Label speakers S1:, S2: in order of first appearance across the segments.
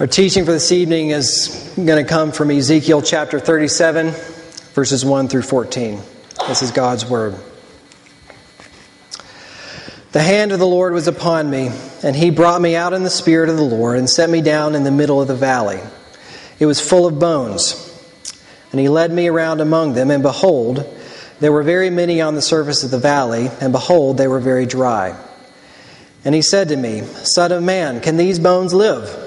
S1: Our teaching for this evening is going to come from Ezekiel chapter 37, verses 1 through 14. This is God's Word. The hand of the Lord was upon me, and he brought me out in the Spirit of the Lord and set me down in the middle of the valley. It was full of bones. And he led me around among them, and behold, there were very many on the surface of the valley, and behold, they were very dry. And he said to me, Son of man, can these bones live?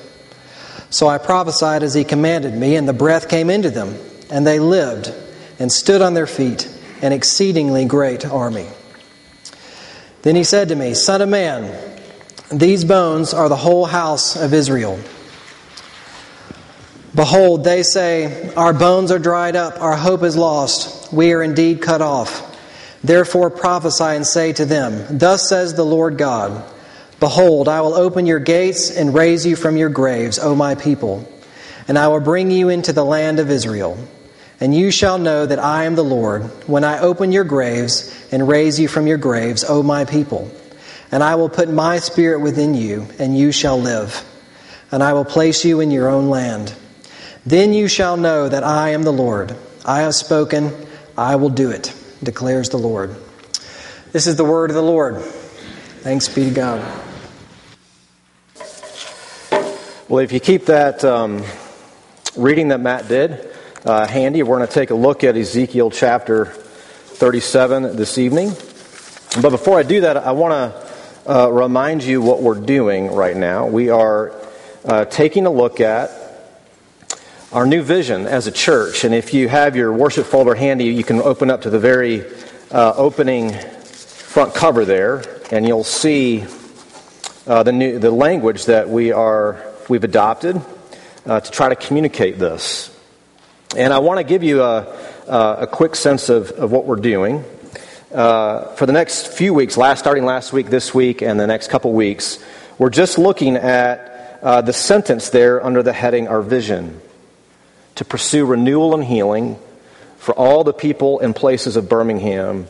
S1: So I prophesied as he commanded me, and the breath came into them, and they lived and stood on their feet, an exceedingly great army. Then he said to me, Son of man, these bones are the whole house of Israel. Behold, they say, Our bones are dried up, our hope is lost, we are indeed cut off. Therefore prophesy and say to them, Thus says the Lord God. Behold, I will open your gates and raise you from your graves, O my people, and I will bring you into the land of Israel. And you shall know that I am the Lord when I open your graves and raise you from your graves, O my people. And I will put my spirit within you, and you shall live. And I will place you in your own land. Then you shall know that I am the Lord. I have spoken, I will do it, declares the Lord. This is the word of the Lord. Thanks be to God.
S2: Well, if you keep that um, reading that Matt did uh, handy, we're going to take a look at Ezekiel chapter 37 this evening. But before I do that, I want to uh, remind you what we're doing right now. We are uh, taking a look at our new vision as a church. And if you have your worship folder handy, you can open up to the very uh, opening front cover there, and you'll see uh, the, new, the language that we are we've adopted uh, to try to communicate this. And I want to give you a, a quick sense of, of what we're doing. Uh, for the next few weeks, last starting last week, this week, and the next couple weeks, we're just looking at uh, the sentence there under the heading "Our Vision" to pursue renewal and healing for all the people and places of Birmingham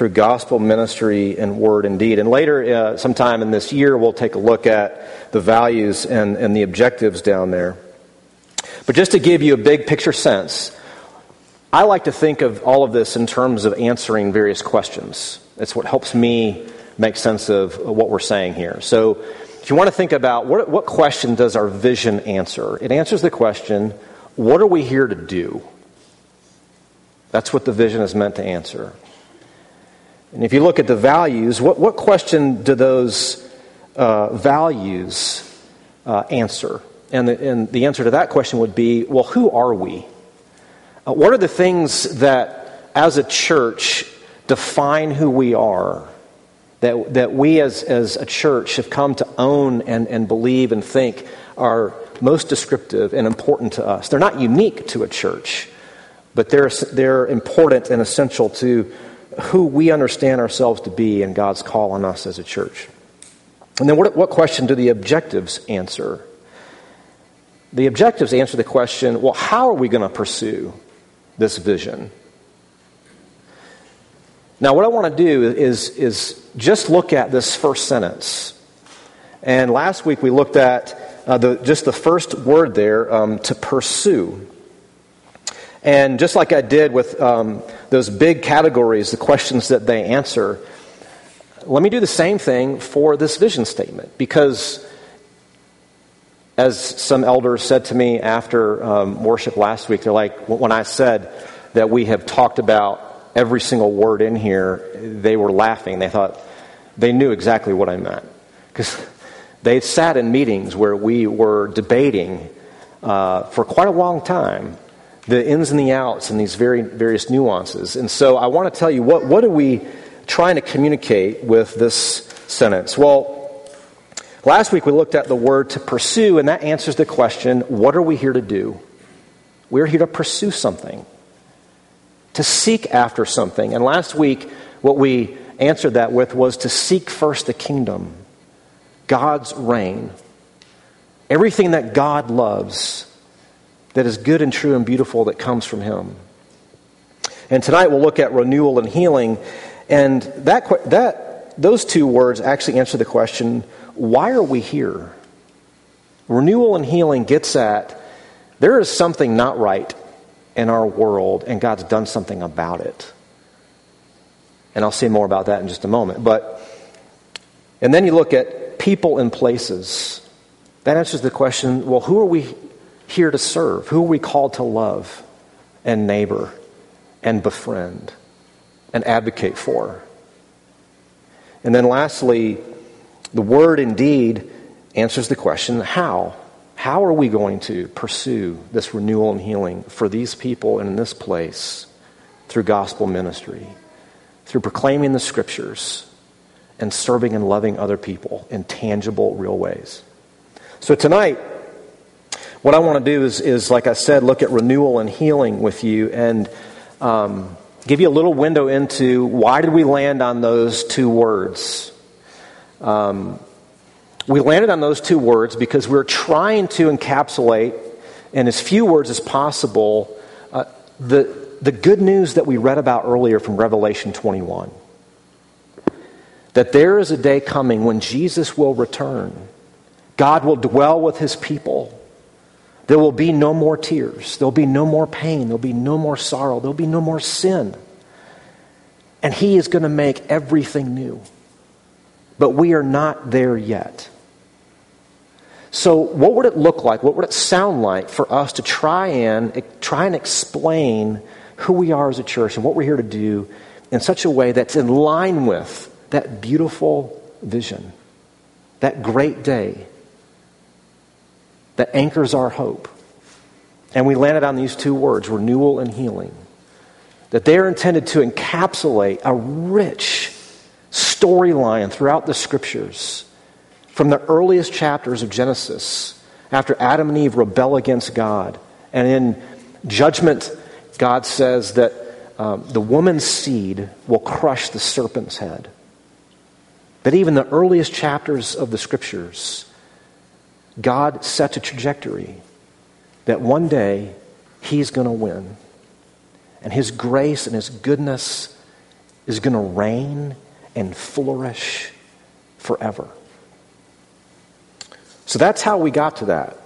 S2: through gospel ministry and word and deed. And later, uh, sometime in this year, we'll take a look at the values and, and the objectives down there. But just to give you a big picture sense, I like to think of all of this in terms of answering various questions. It's what helps me make sense of what we're saying here. So, if you want to think about what, what question does our vision answer, it answers the question what are we here to do? That's what the vision is meant to answer. And if you look at the values, what, what question do those uh, values uh, answer? And the, and the answer to that question would be well, who are we? Uh, what are the things that, as a church, define who we are? That, that we as, as a church have come to own and, and believe and think are most descriptive and important to us. They're not unique to a church, but they're, they're important and essential to who we understand ourselves to be and God's call on us as a church. And then what, what question do the objectives answer? The objectives answer the question well, how are we going to pursue this vision? Now, what I want to do is, is just look at this first sentence. And last week we looked at uh, the, just the first word there, um, to pursue. And just like I did with um, those big categories, the questions that they answer, let me do the same thing for this vision statement because as some elders said to me after um, worship last week, they're like, when I said that we have talked about every single word in here, they were laughing. They thought they knew exactly what I meant. Because they sat in meetings where we were debating uh, for quite a long time the ins and the outs and these very various nuances. And so I want to tell you what, what are we trying to communicate with this sentence? Well, last week we looked at the word to pursue, and that answers the question what are we here to do? We're here to pursue something to seek after something. And last week, what we answered that with was to seek first the kingdom, God's reign. Everything that God loves, that is good and true and beautiful, that comes from Him. And tonight we'll look at renewal and healing. And that, that, those two words actually answer the question why are we here? Renewal and healing gets at there is something not right in our world, and God's done something about it. And I'll say more about that in just a moment. But, and then you look at people and places. That answers the question well, who are we here to serve? Who are we called to love and neighbor and befriend and advocate for? And then lastly, the word indeed answers the question how? How are we going to pursue this renewal and healing for these people and in this place through gospel ministry, through proclaiming the scriptures, and serving and loving other people in tangible, real ways? So tonight, what I want to do is, is, like I said, look at renewal and healing with you and um, give you a little window into why did we land on those two words. Um, we landed on those two words because we're trying to encapsulate in as few words as possible uh, the, the good news that we read about earlier from Revelation 21. That there is a day coming when Jesus will return. God will dwell with his people. There will be no more tears. There'll be no more pain. There'll be no more sorrow. There'll be no more sin. And he is going to make everything new. But we are not there yet. So, what would it look like? What would it sound like for us to try and try and explain who we are as a church and what we're here to do in such a way that's in line with that beautiful vision, that great day that anchors our hope? And we landed on these two words renewal and healing. That they're intended to encapsulate a rich storyline throughout the scriptures from the earliest chapters of Genesis, after Adam and Eve rebel against God, and in judgment, God says that um, the woman's seed will crush the serpent's head. That even the earliest chapters of the scriptures, God sets a trajectory that one day he's going to win. And his grace and his goodness is going to reign and flourish forever. So that's how we got to that.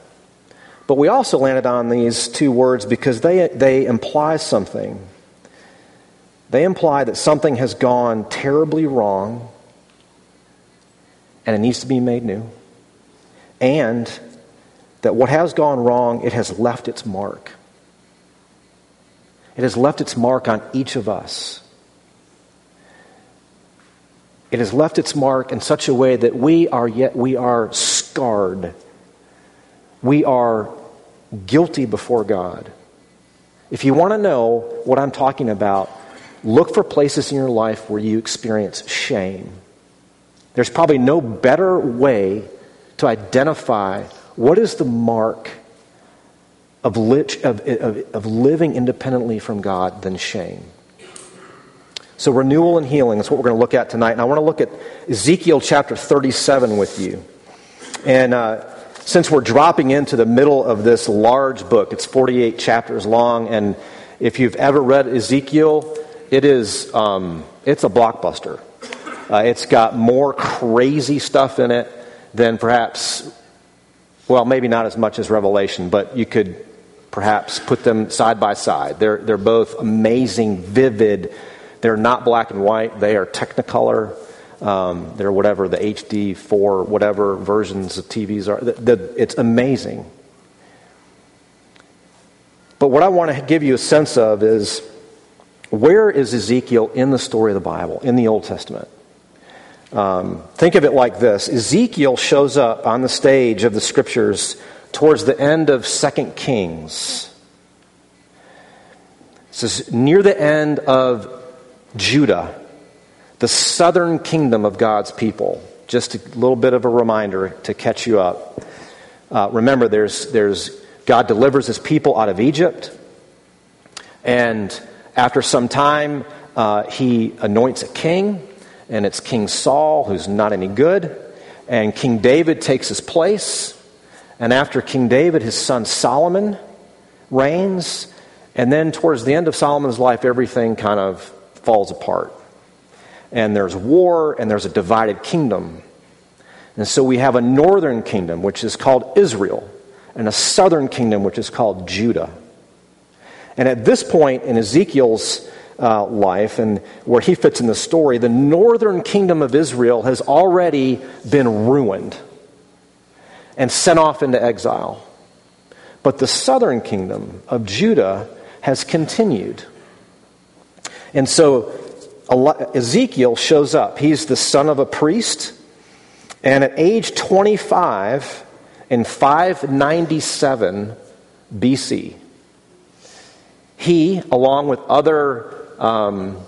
S2: But we also landed on these two words because they, they imply something. They imply that something has gone terribly wrong and it needs to be made new. And that what has gone wrong, it has left its mark. It has left its mark on each of us. It has left its mark in such a way that we are yet we are scarred. We are guilty before God. If you want to know what I'm talking about, look for places in your life where you experience shame. There's probably no better way to identify what is the mark of, lich, of, of, of living independently from God than shame. So, renewal and healing is what we're going to look at tonight. And I want to look at Ezekiel chapter 37 with you. And uh, since we're dropping into the middle of this large book, it's 48 chapters long. And if you've ever read Ezekiel, it is um, it's a blockbuster. Uh, it's got more crazy stuff in it than perhaps, well, maybe not as much as Revelation, but you could perhaps put them side by side. They're, they're both amazing, vivid they're not black and white, they are technicolor. Um, they're whatever the HD four whatever versions of TVs are. The, the, it's amazing. But what I want to give you a sense of is where is Ezekiel in the story of the Bible, in the Old Testament? Um, think of it like this Ezekiel shows up on the stage of the scriptures towards the end of Second Kings. This is near the end of Judah, the southern kingdom of God's people. Just a little bit of a reminder to catch you up. Uh, remember, there's, there's God delivers his people out of Egypt, and after some time, uh, he anoints a king, and it's King Saul, who's not any good, and King David takes his place. And after King David, his son Solomon reigns. And then towards the end of Solomon's life, everything kind of falls apart. And there's war, and there's a divided kingdom. And so we have a northern kingdom, which is called Israel, and a southern kingdom, which is called Judah. And at this point in Ezekiel's uh, life and where he fits in the story, the northern kingdom of Israel has already been ruined and sent off into exile. But the southern kingdom of Judah has continued. And so Ezekiel shows up. He's the son of a priest. And at age 25, in 597 BC, he, along with other um,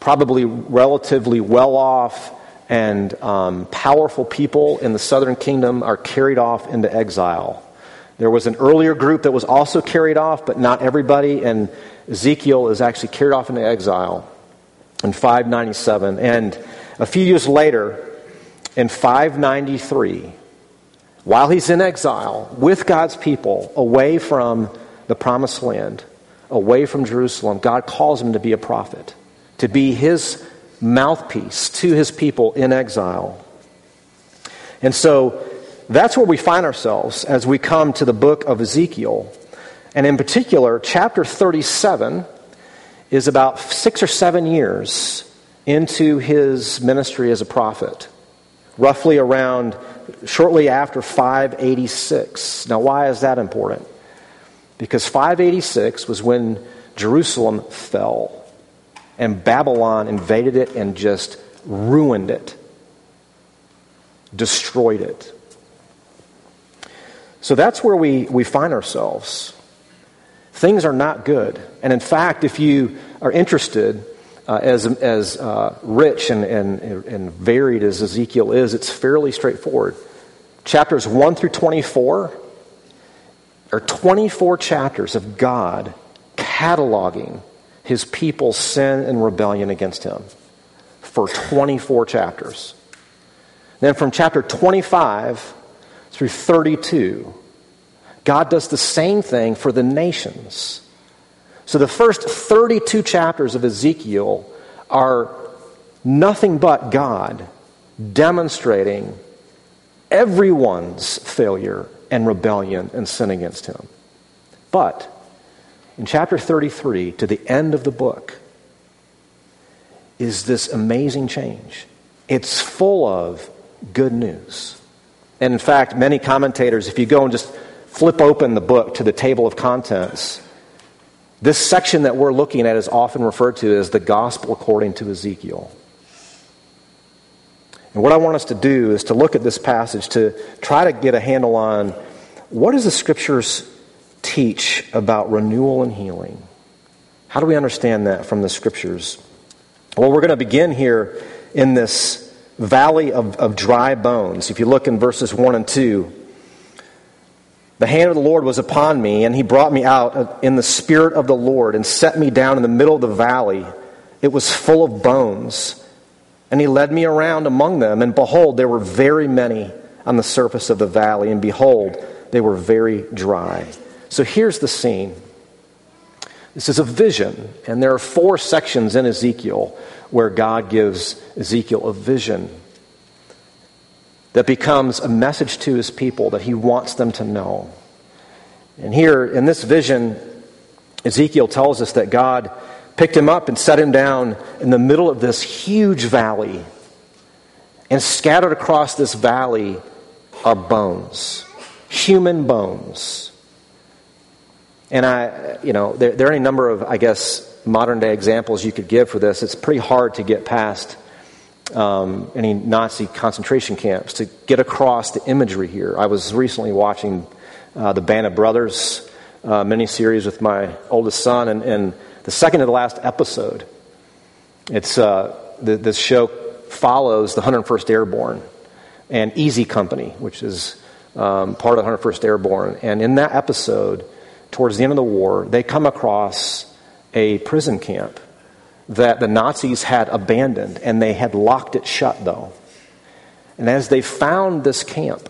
S2: probably relatively well off and um, powerful people in the southern kingdom are carried off into exile. There was an earlier group that was also carried off, but not everybody, and Ezekiel is actually carried off into exile in 597. And a few years later, in 593, while he's in exile with God's people away from the promised land, away from Jerusalem, God calls him to be a prophet, to be his mouthpiece to his people in exile. And so that's where we find ourselves as we come to the book of Ezekiel. And in particular, chapter 37 is about six or seven years into his ministry as a prophet, roughly around shortly after 586. Now, why is that important? Because 586 was when Jerusalem fell and Babylon invaded it and just ruined it, destroyed it. So that's where we, we find ourselves. Things are not good. And in fact, if you are interested, uh, as, as uh, rich and, and, and varied as Ezekiel is, it's fairly straightforward. Chapters 1 through 24 are 24 chapters of God cataloging his people's sin and rebellion against him for 24 chapters. Then from chapter 25 through 32, God does the same thing for the nations. So the first 32 chapters of Ezekiel are nothing but God demonstrating everyone's failure and rebellion and sin against him. But in chapter 33, to the end of the book, is this amazing change. It's full of good news. And in fact, many commentators, if you go and just flip open the book to the table of contents, this section that we're looking at is often referred to as the gospel according to Ezekiel. And what I want us to do is to look at this passage to try to get a handle on what does the scriptures teach about renewal and healing? How do we understand that from the scriptures? Well, we're going to begin here in this valley of, of dry bones. If you look in verses 1 and 2, the hand of the Lord was upon me, and he brought me out in the spirit of the Lord and set me down in the middle of the valley. It was full of bones. And he led me around among them, and behold, there were very many on the surface of the valley, and behold, they were very dry. So here's the scene. This is a vision, and there are four sections in Ezekiel where God gives Ezekiel a vision that becomes a message to his people that he wants them to know. And here in this vision, Ezekiel tells us that God picked him up and set him down in the middle of this huge valley. And scattered across this valley are bones, human bones. And I, you know, there, there are any number of, I guess, modern day examples you could give for this. It's pretty hard to get past um, any Nazi concentration camps to get across the imagery here. I was recently watching uh, the Band of Brothers uh, miniseries with my oldest son, and, and, the second to the last episode, it's uh, the, this show follows the 101st Airborne and Easy Company, which is um, part of the 101st Airborne. And in that episode, towards the end of the war, they come across a prison camp that the Nazis had abandoned, and they had locked it shut, though. And as they found this camp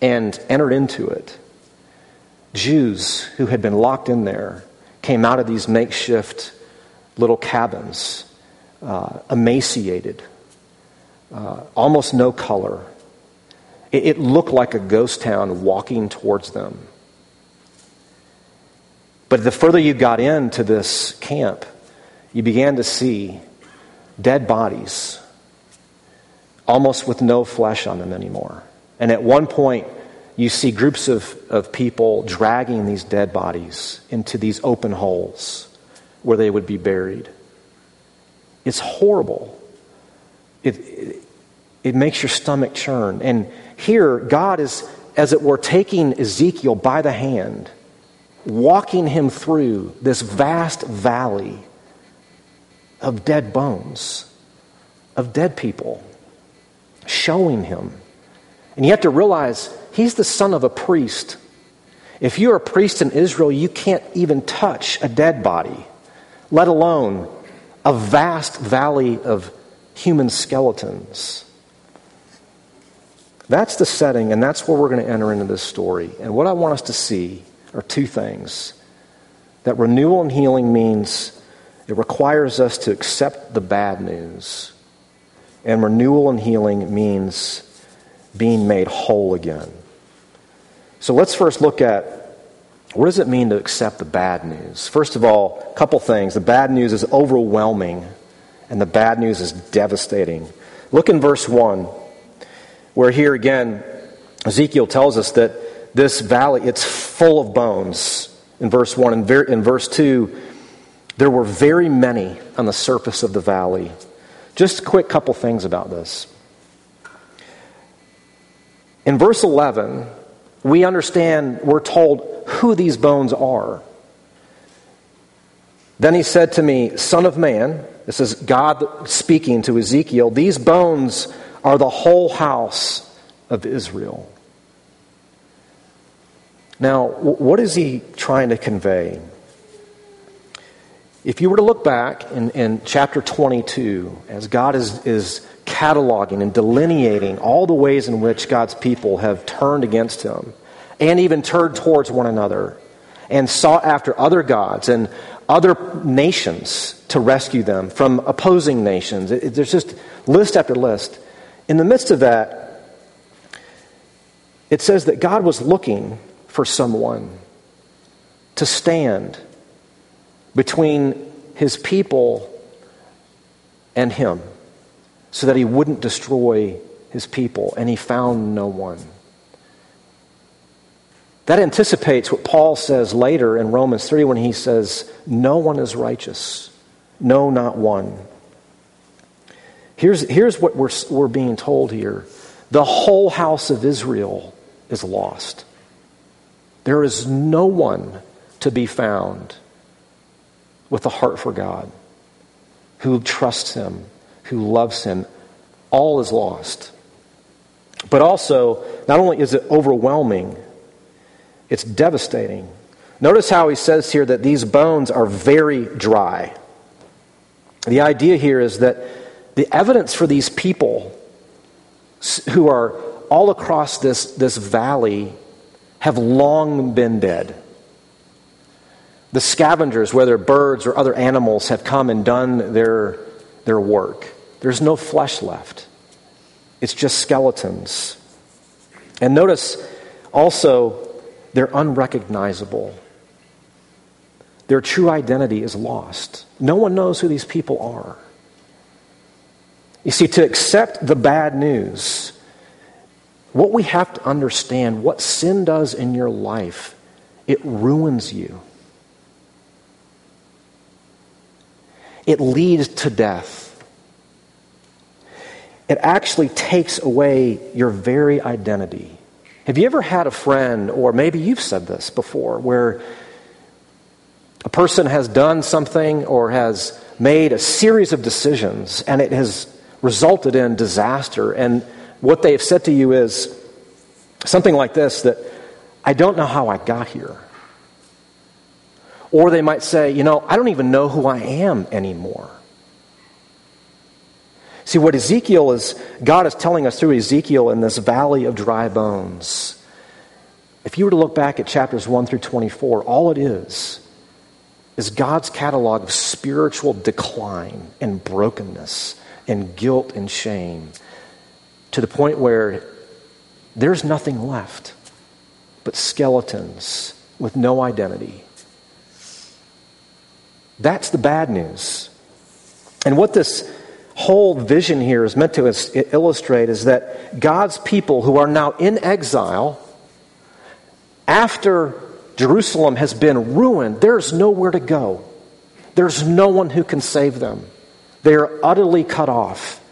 S2: and entered into it, Jews who had been locked in there came out of these makeshift little cabins, uh, emaciated, uh, almost no color. It, it looked like a ghost town walking towards them. But the further you got into this camp, you began to see dead bodies, almost with no flesh on them anymore. And at one point, you see groups of, of people dragging these dead bodies into these open holes where they would be buried. It's horrible. It, it, it makes your stomach churn. And here, God is, as it were, taking Ezekiel by the hand, walking him through this vast valley of dead bones, of dead people, showing him. And you have to realize he's the son of a priest. If you're a priest in Israel, you can't even touch a dead body, let alone a vast valley of human skeletons. That's the setting, and that's where we're going to enter into this story. And what I want us to see are two things that renewal and healing means it requires us to accept the bad news. And renewal and healing means being made whole again. So let's first look at what does it mean to accept the bad news? First of all, a couple things. The bad news is overwhelming, and the bad news is devastating. Look in verse 1, where here again, Ezekiel tells us that this valley, it's full of bones in verse 1. In, in verse 2, there were very many on the surface of the valley. Just a quick couple things about this. In verse 11, we understand, we're told who these bones are. Then he said to me, Son of man, this is God speaking to Ezekiel, these bones are the whole house of Israel. Now, what is he trying to convey? If you were to look back in, in chapter 22, as God is, is cataloging and delineating all the ways in which God's people have turned against Him and even turned towards one another and sought after other gods and other nations to rescue them from opposing nations. It, it, there's just list after list. In the midst of that, it says that God was looking for someone to stand between his people and him so that he wouldn't destroy his people, and he found no one. That anticipates what Paul says later in Romans 3 when he says, No one is righteous, no, not one. Here's, here's what we're, we're being told here the whole house of Israel is lost. There is no one to be found with a heart for God, who trusts Him, who loves Him, all is lost. But also, not only is it overwhelming, it's devastating. Notice how he says here that these bones are very dry. The idea here is that the evidence for these people who are all across this, this valley have long been dead. The scavengers, whether birds or other animals, have come and done their, their work. There's no flesh left, it's just skeletons. And notice also, they're unrecognizable. Their true identity is lost. No one knows who these people are. You see, to accept the bad news, what we have to understand, what sin does in your life, it ruins you. It leads to death. It actually takes away your very identity. Have you ever had a friend, or maybe you've said this before, where a person has done something or has made a series of decisions and it has resulted in disaster, and what they have said to you is something like this that I don't know how I got here. Or they might say, you know, I don't even know who I am anymore. See, what Ezekiel is, God is telling us through Ezekiel in this valley of dry bones. If you were to look back at chapters 1 through 24, all it is is God's catalog of spiritual decline and brokenness and guilt and shame to the point where there's nothing left but skeletons with no identity. That's the bad news. And what this whole vision here is meant to illustrate is that God's people who are now in exile, after Jerusalem has been ruined, there's nowhere to go. There's no one who can save them. They are utterly cut off.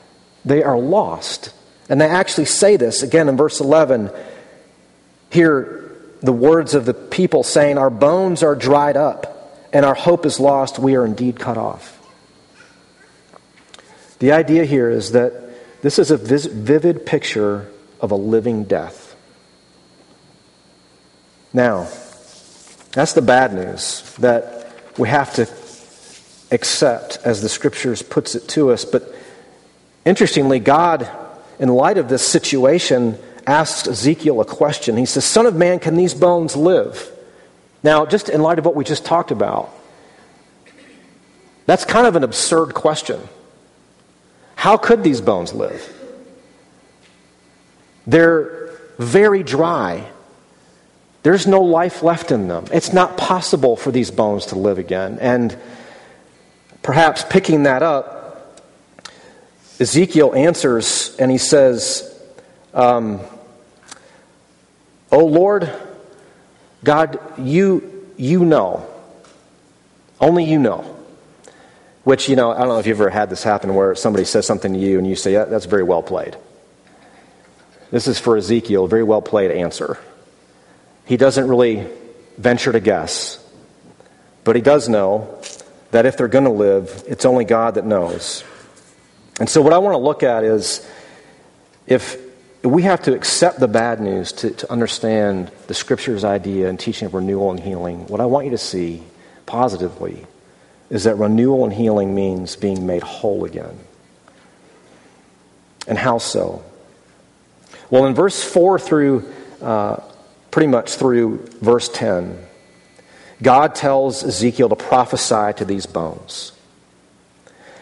S2: They are lost. And they actually say this again in verse 11. Hear the words of the people saying, Our bones are dried up, and our hope is lost. We are indeed cut off. The idea here is that this is a vivid picture of a living death. Now, that's the bad news that we have to accept as the scriptures puts it to us. But interestingly, God, in light of this situation, asks Ezekiel a question. He says, Son of man, can these bones live? Now, just in light of what we just talked about, that's kind of an absurd question. How could these bones live? They're very dry. There's no life left in them. It's not possible for these bones to live again. And perhaps picking that up, Ezekiel answers and he says, um, Oh Lord, God, you, you know. Only you know. Which, you know, I don't know if you've ever had this happen where somebody says something to you and you say, yeah, that's very well played. This is for Ezekiel, a very well played answer. He doesn't really venture to guess, but he does know that if they're going to live, it's only God that knows. And so, what I want to look at is if we have to accept the bad news to, to understand the Scripture's idea and teaching of renewal and healing, what I want you to see positively is that renewal and healing means being made whole again. And how so? Well, in verse 4 through uh, pretty much through verse 10, God tells Ezekiel to prophesy to these bones.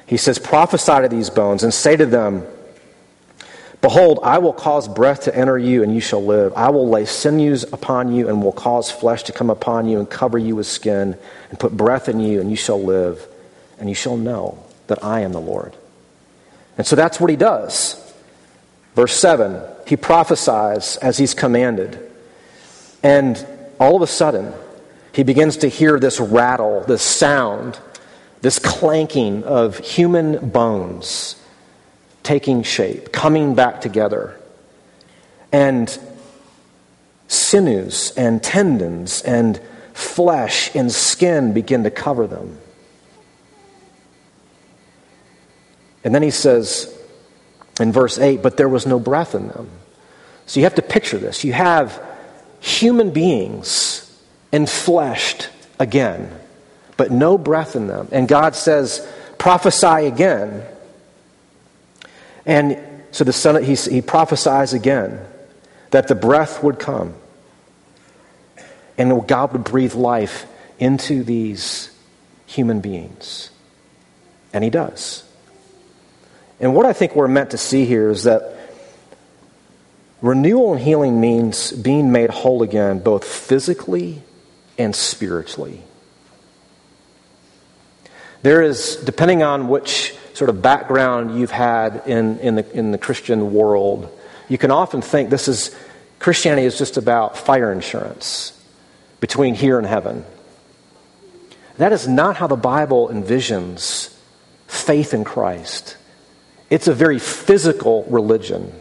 S2: He says, Prophesy to these bones and say to them, Behold, I will cause breath to enter you, and you shall live. I will lay sinews upon you, and will cause flesh to come upon you, and cover you with skin, and put breath in you, and you shall live, and you shall know that I am the Lord. And so that's what he does. Verse 7 he prophesies as he's commanded. And all of a sudden, he begins to hear this rattle, this sound, this clanking of human bones taking shape, coming back together. And sinews and tendons and flesh and skin begin to cover them. And then he says in verse 8, but there was no breath in them. So you have to picture this. You have human beings enfleshed again, but no breath in them. And God says, prophesy again. And so the son, he, he prophesies again that the breath would come and God would breathe life into these human beings. And he does. And what I think we're meant to see here is that renewal and healing means being made whole again, both physically and spiritually. There is, depending on which sort of background you've had in, in, the, in the Christian world, you can often think this is Christianity is just about fire insurance between here and heaven. That is not how the Bible envisions faith in Christ. It's a very physical religion,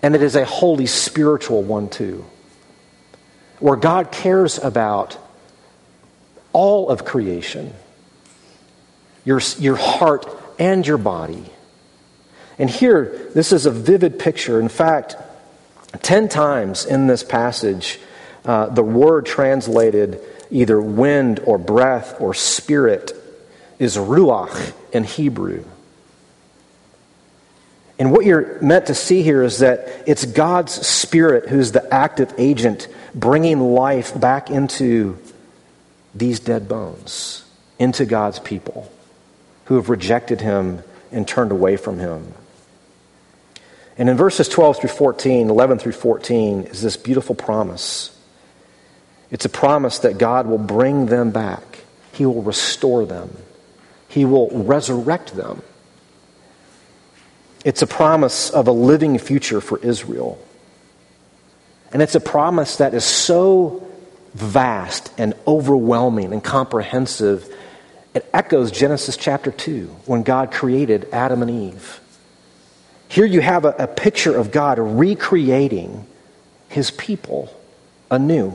S2: and it is a wholly spiritual one too, where God cares about all of creation your, your heart and your body. And here, this is a vivid picture. In fact, 10 times in this passage, uh, the word translated either wind or breath or spirit is ruach in Hebrew. And what you're meant to see here is that it's God's Spirit who's the active agent bringing life back into these dead bones, into God's people who have rejected Him and turned away from Him. And in verses 12 through 14, 11 through 14, is this beautiful promise. It's a promise that God will bring them back, He will restore them, He will resurrect them. It's a promise of a living future for Israel. And it's a promise that is so vast and overwhelming and comprehensive. It echoes Genesis chapter 2 when God created Adam and Eve. Here you have a, a picture of God recreating his people anew.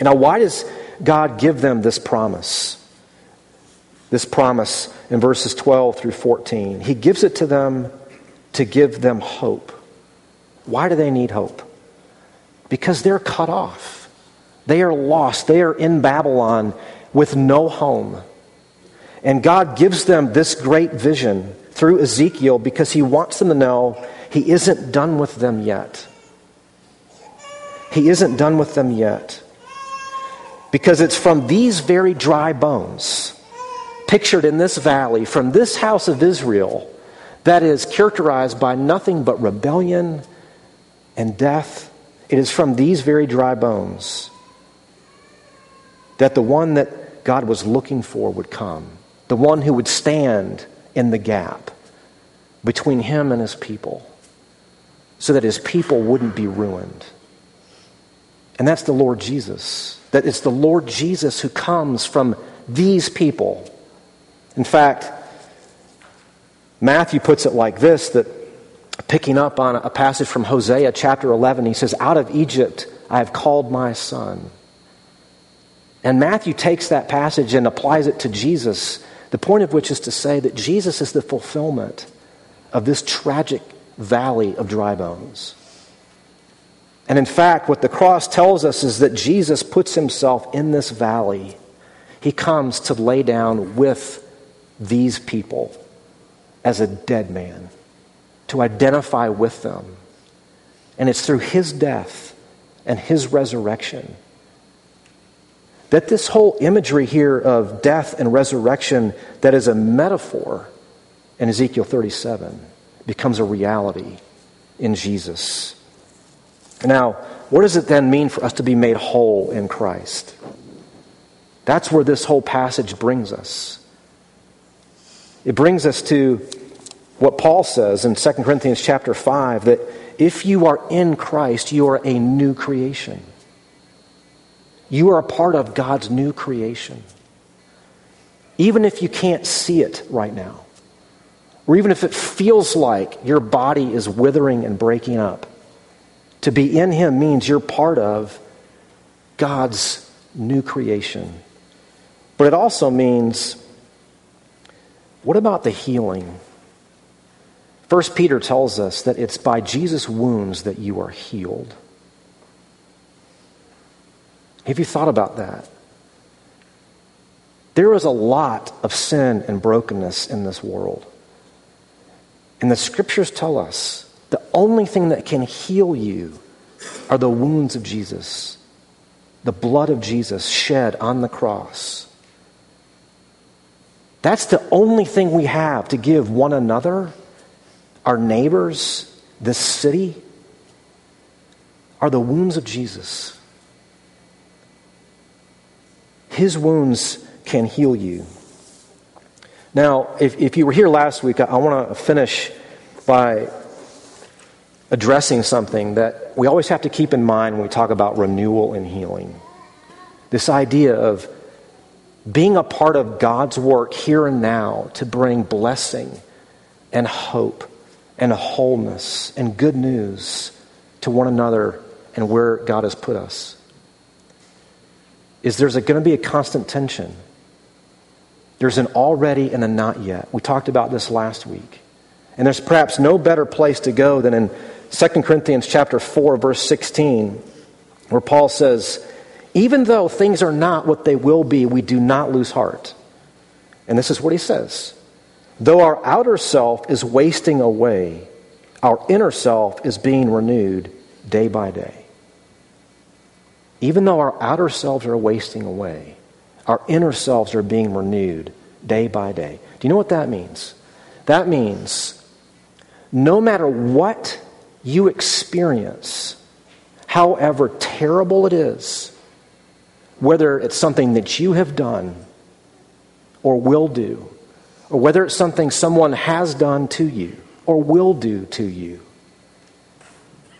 S2: Now, why does God give them this promise? This promise in verses 12 through 14. He gives it to them to give them hope. Why do they need hope? Because they're cut off. They are lost. They are in Babylon with no home. And God gives them this great vision through Ezekiel because he wants them to know he isn't done with them yet. He isn't done with them yet. Because it's from these very dry bones, pictured in this valley, from this house of Israel, that is characterized by nothing but rebellion and death. It is from these very dry bones that the one that God was looking for would come, the one who would stand in the gap between him and his people so that his people wouldn't be ruined. And that's the Lord Jesus. That it's the Lord Jesus who comes from these people. In fact, Matthew puts it like this that picking up on a passage from Hosea chapter 11, he says, Out of Egypt I have called my son. And Matthew takes that passage and applies it to Jesus the point of which is to say that Jesus is the fulfillment of this tragic valley of dry bones. And in fact, what the cross tells us is that Jesus puts himself in this valley. He comes to lay down with these people as a dead man, to identify with them. And it's through his death and his resurrection that this whole imagery here of death and resurrection, that is a metaphor in Ezekiel 37, becomes a reality in Jesus. Now, what does it then mean for us to be made whole in Christ? That's where this whole passage brings us. It brings us to what Paul says in 2 Corinthians chapter 5 that if you are in Christ, you are a new creation. You are a part of God's new creation. Even if you can't see it right now, or even if it feels like your body is withering and breaking up, to be in Him means you're part of God's new creation. But it also means what about the healing? First Peter tells us that it's by Jesus' wounds that you are healed. Have you thought about that? There is a lot of sin and brokenness in this world. And the scriptures tell us the only thing that can heal you are the wounds of Jesus, the blood of Jesus shed on the cross. That's the only thing we have to give one another, our neighbors, this city, are the wounds of Jesus. His wounds can heal you. Now, if, if you were here last week, I, I want to finish by addressing something that we always have to keep in mind when we talk about renewal and healing. This idea of being a part of God's work here and now to bring blessing and hope and wholeness and good news to one another and where God has put us. Is there's going to be a constant tension. There's an already and a not yet. We talked about this last week. And there's perhaps no better place to go than in 2 Corinthians chapter 4 verse 16 where Paul says, "Even though things are not what they will be, we do not lose heart." And this is what he says. Though our outer self is wasting away, our inner self is being renewed day by day. Even though our outer selves are wasting away, our inner selves are being renewed day by day. Do you know what that means? That means no matter what you experience, however terrible it is, whether it's something that you have done or will do, or whether it's something someone has done to you or will do to you,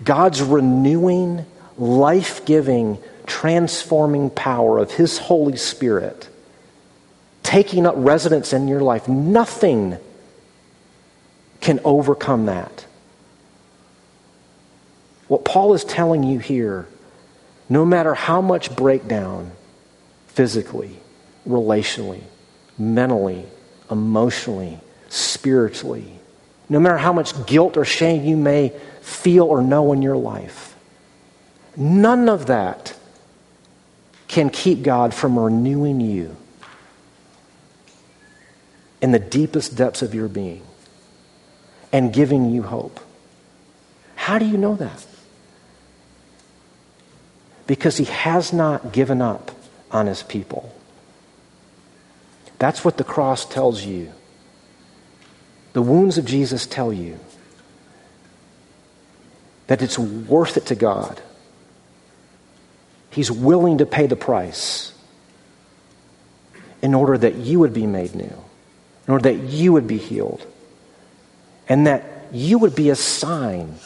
S2: God's renewing, life giving, transforming power of His Holy Spirit taking up residence in your life, nothing can overcome that. What Paul is telling you here, no matter how much breakdown physically, relationally, mentally, emotionally, spiritually, no matter how much guilt or shame you may feel or know in your life, none of that can keep God from renewing you in the deepest depths of your being and giving you hope. How do you know that? Because he has not given up on his people. That's what the cross tells you. The wounds of Jesus tell you that it's worth it to God. He's willing to pay the price in order that you would be made new, in order that you would be healed, and that you would be a sign,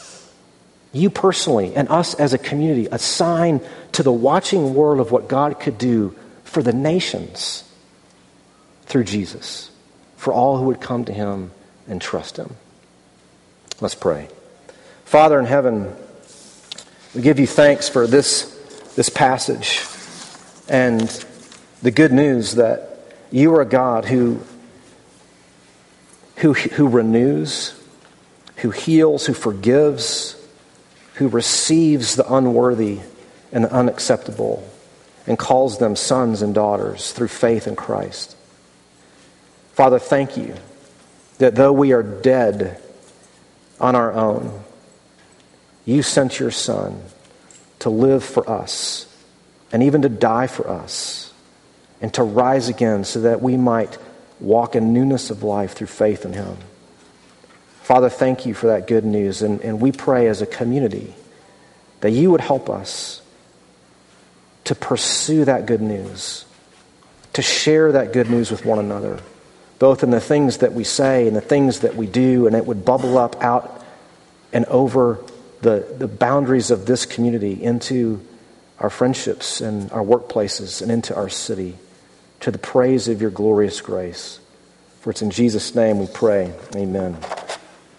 S2: you personally and us as a community, a sign to the watching world of what God could do for the nations through Jesus, for all who would come to him and trust him. Let's pray. Father in heaven, we give you thanks for this, this passage and the good news that you are a God who, who, who renews, who heals, who forgives, who receives the unworthy and the unacceptable and calls them sons and daughters through faith in Christ. Father, thank you that though we are dead on our own, you sent your Son to live for us and even to die for us and to rise again so that we might walk in newness of life through faith in Him. Father, thank you for that good news. And, and we pray as a community that you would help us to pursue that good news, to share that good news with one another both in the things that we say and the things that we do, and it would bubble up out and over the, the boundaries of this community into our friendships and our workplaces and into our city to the praise of your glorious grace. For it's in Jesus' name we pray. Amen.